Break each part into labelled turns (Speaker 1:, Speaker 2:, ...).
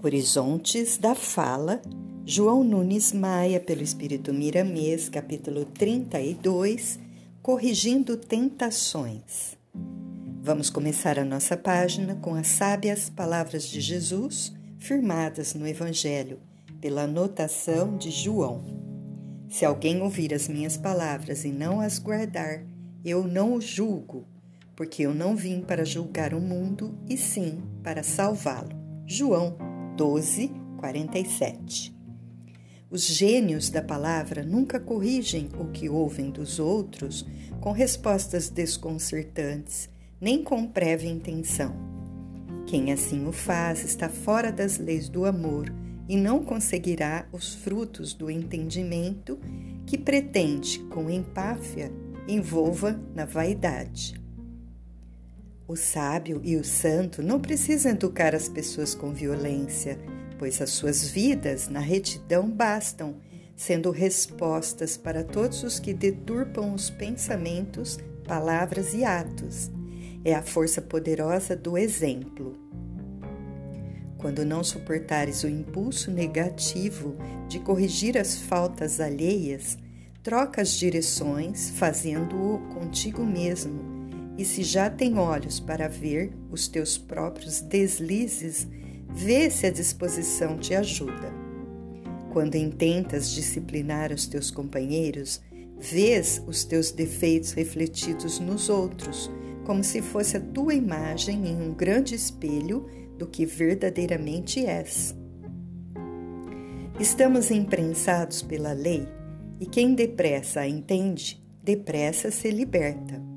Speaker 1: Horizontes da Fala, João Nunes Maia, pelo Espírito Miramês, capítulo 32, Corrigindo Tentações. Vamos começar a nossa página com as sábias palavras de Jesus, firmadas no Evangelho, pela anotação de João. Se alguém ouvir as minhas palavras e não as guardar, eu não o julgo, porque eu não vim para julgar o mundo, e sim para salvá-lo. João 12, 47. Os gênios da palavra nunca corrigem o que ouvem dos outros com respostas desconcertantes, nem com prévia intenção. Quem assim o faz está fora das leis do amor e não conseguirá os frutos do entendimento que pretende, com empáfia, envolva na vaidade. O sábio e o santo não precisam educar as pessoas com violência, pois as suas vidas na retidão bastam, sendo respostas para todos os que deturpam os pensamentos, palavras e atos. É a força poderosa do exemplo. Quando não suportares o impulso negativo de corrigir as faltas alheias, troca as direções, fazendo-o contigo mesmo e se já tem olhos para ver os teus próprios deslizes, vê se a disposição te ajuda. Quando intentas disciplinar os teus companheiros, vês os teus defeitos refletidos nos outros, como se fosse a tua imagem em um grande espelho do que verdadeiramente és. Estamos imprensados pela lei e quem depressa a entende, depressa se liberta.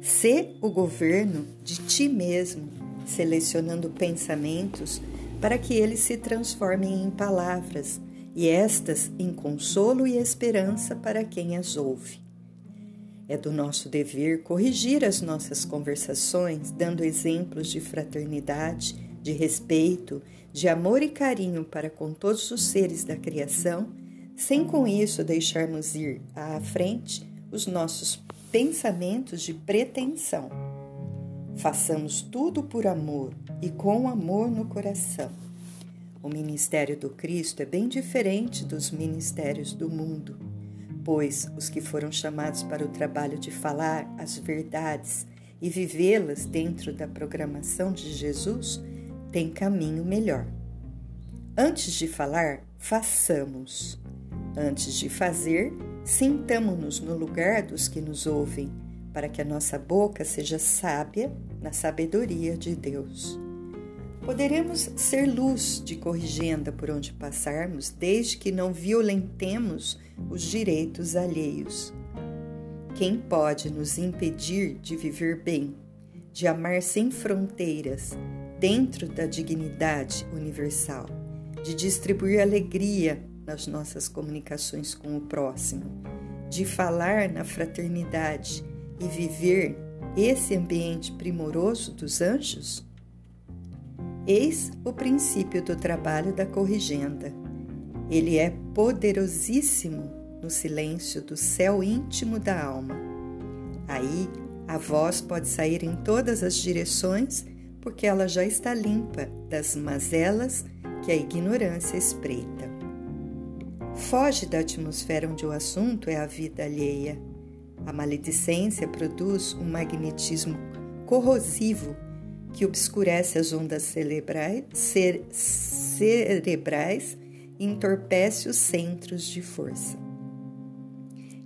Speaker 1: Sê o governo de ti mesmo, selecionando pensamentos para que eles se transformem em palavras e estas em consolo e esperança para quem as ouve. É do nosso dever corrigir as nossas conversações, dando exemplos de fraternidade, de respeito, de amor e carinho para com todos os seres da criação, sem com isso deixarmos ir à frente os nossos pensamentos de pretensão. Façamos tudo por amor e com amor no coração. O ministério do Cristo é bem diferente dos ministérios do mundo, pois os que foram chamados para o trabalho de falar as verdades e vivê-las dentro da programação de Jesus têm caminho melhor. Antes de falar, façamos. Antes de fazer, Sintamo-nos no lugar dos que nos ouvem, para que a nossa boca seja sábia na sabedoria de Deus. Poderemos ser luz de corrigenda por onde passarmos, desde que não violentemos os direitos alheios. Quem pode nos impedir de viver bem, de amar sem fronteiras, dentro da dignidade universal, de distribuir alegria nas nossas comunicações com o próximo, de falar na fraternidade e viver esse ambiente primoroso dos anjos? Eis o princípio do trabalho da corrigenda. Ele é poderosíssimo no silêncio do céu íntimo da alma. Aí a voz pode sair em todas as direções, porque ela já está limpa das mazelas que a ignorância espreita. Foge da atmosfera onde o assunto é a vida alheia. A maledicência produz um magnetismo corrosivo que obscurece as ondas cerebrais, cer cerebrais e entorpece os centros de força.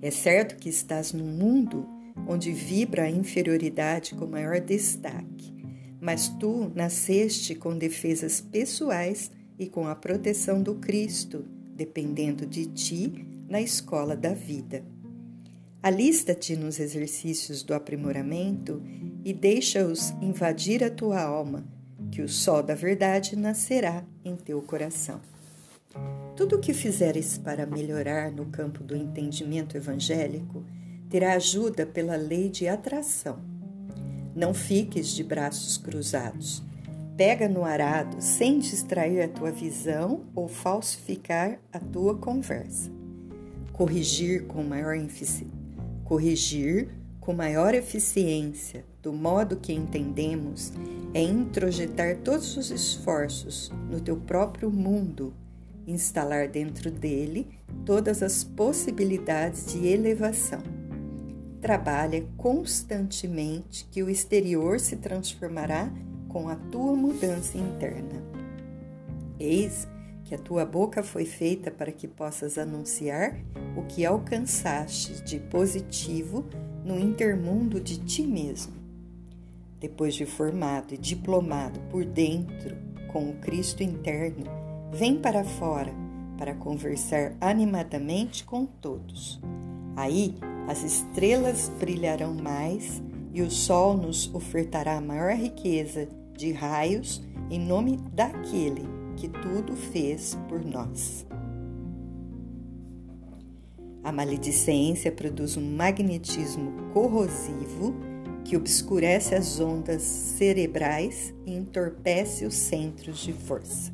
Speaker 1: É certo que estás num mundo onde vibra a inferioridade com maior destaque, mas tu nasceste com defesas pessoais e com a proteção do Cristo dependendo de ti na escola da vida. Alista-te nos exercícios do aprimoramento e deixa-os invadir a tua alma, que o sol da verdade nascerá em teu coração. Tudo o que fizeres para melhorar no campo do entendimento evangélico terá ajuda pela lei de atração. Não fiques de braços cruzados Pega no arado sem distrair a tua visão ou falsificar a tua conversa. Corrigir com maior corrigir com maior eficiência do modo que entendemos é introjetar todos os esforços no teu próprio mundo, instalar dentro dele todas as possibilidades de elevação. Trabalha constantemente que o exterior se transformará com a tua mudança interna. Eis que a tua boca foi feita para que possas anunciar o que alcançaste de positivo no intermundo de ti mesmo. Depois de formado e diplomado por dentro com o Cristo interno, vem para fora para conversar animadamente com todos. Aí as estrelas brilharão mais e o sol nos ofertará maior riqueza de raios em nome daquele que tudo fez por nós. A maledicência produz um magnetismo corrosivo que obscurece as ondas cerebrais e entorpece os centros de força.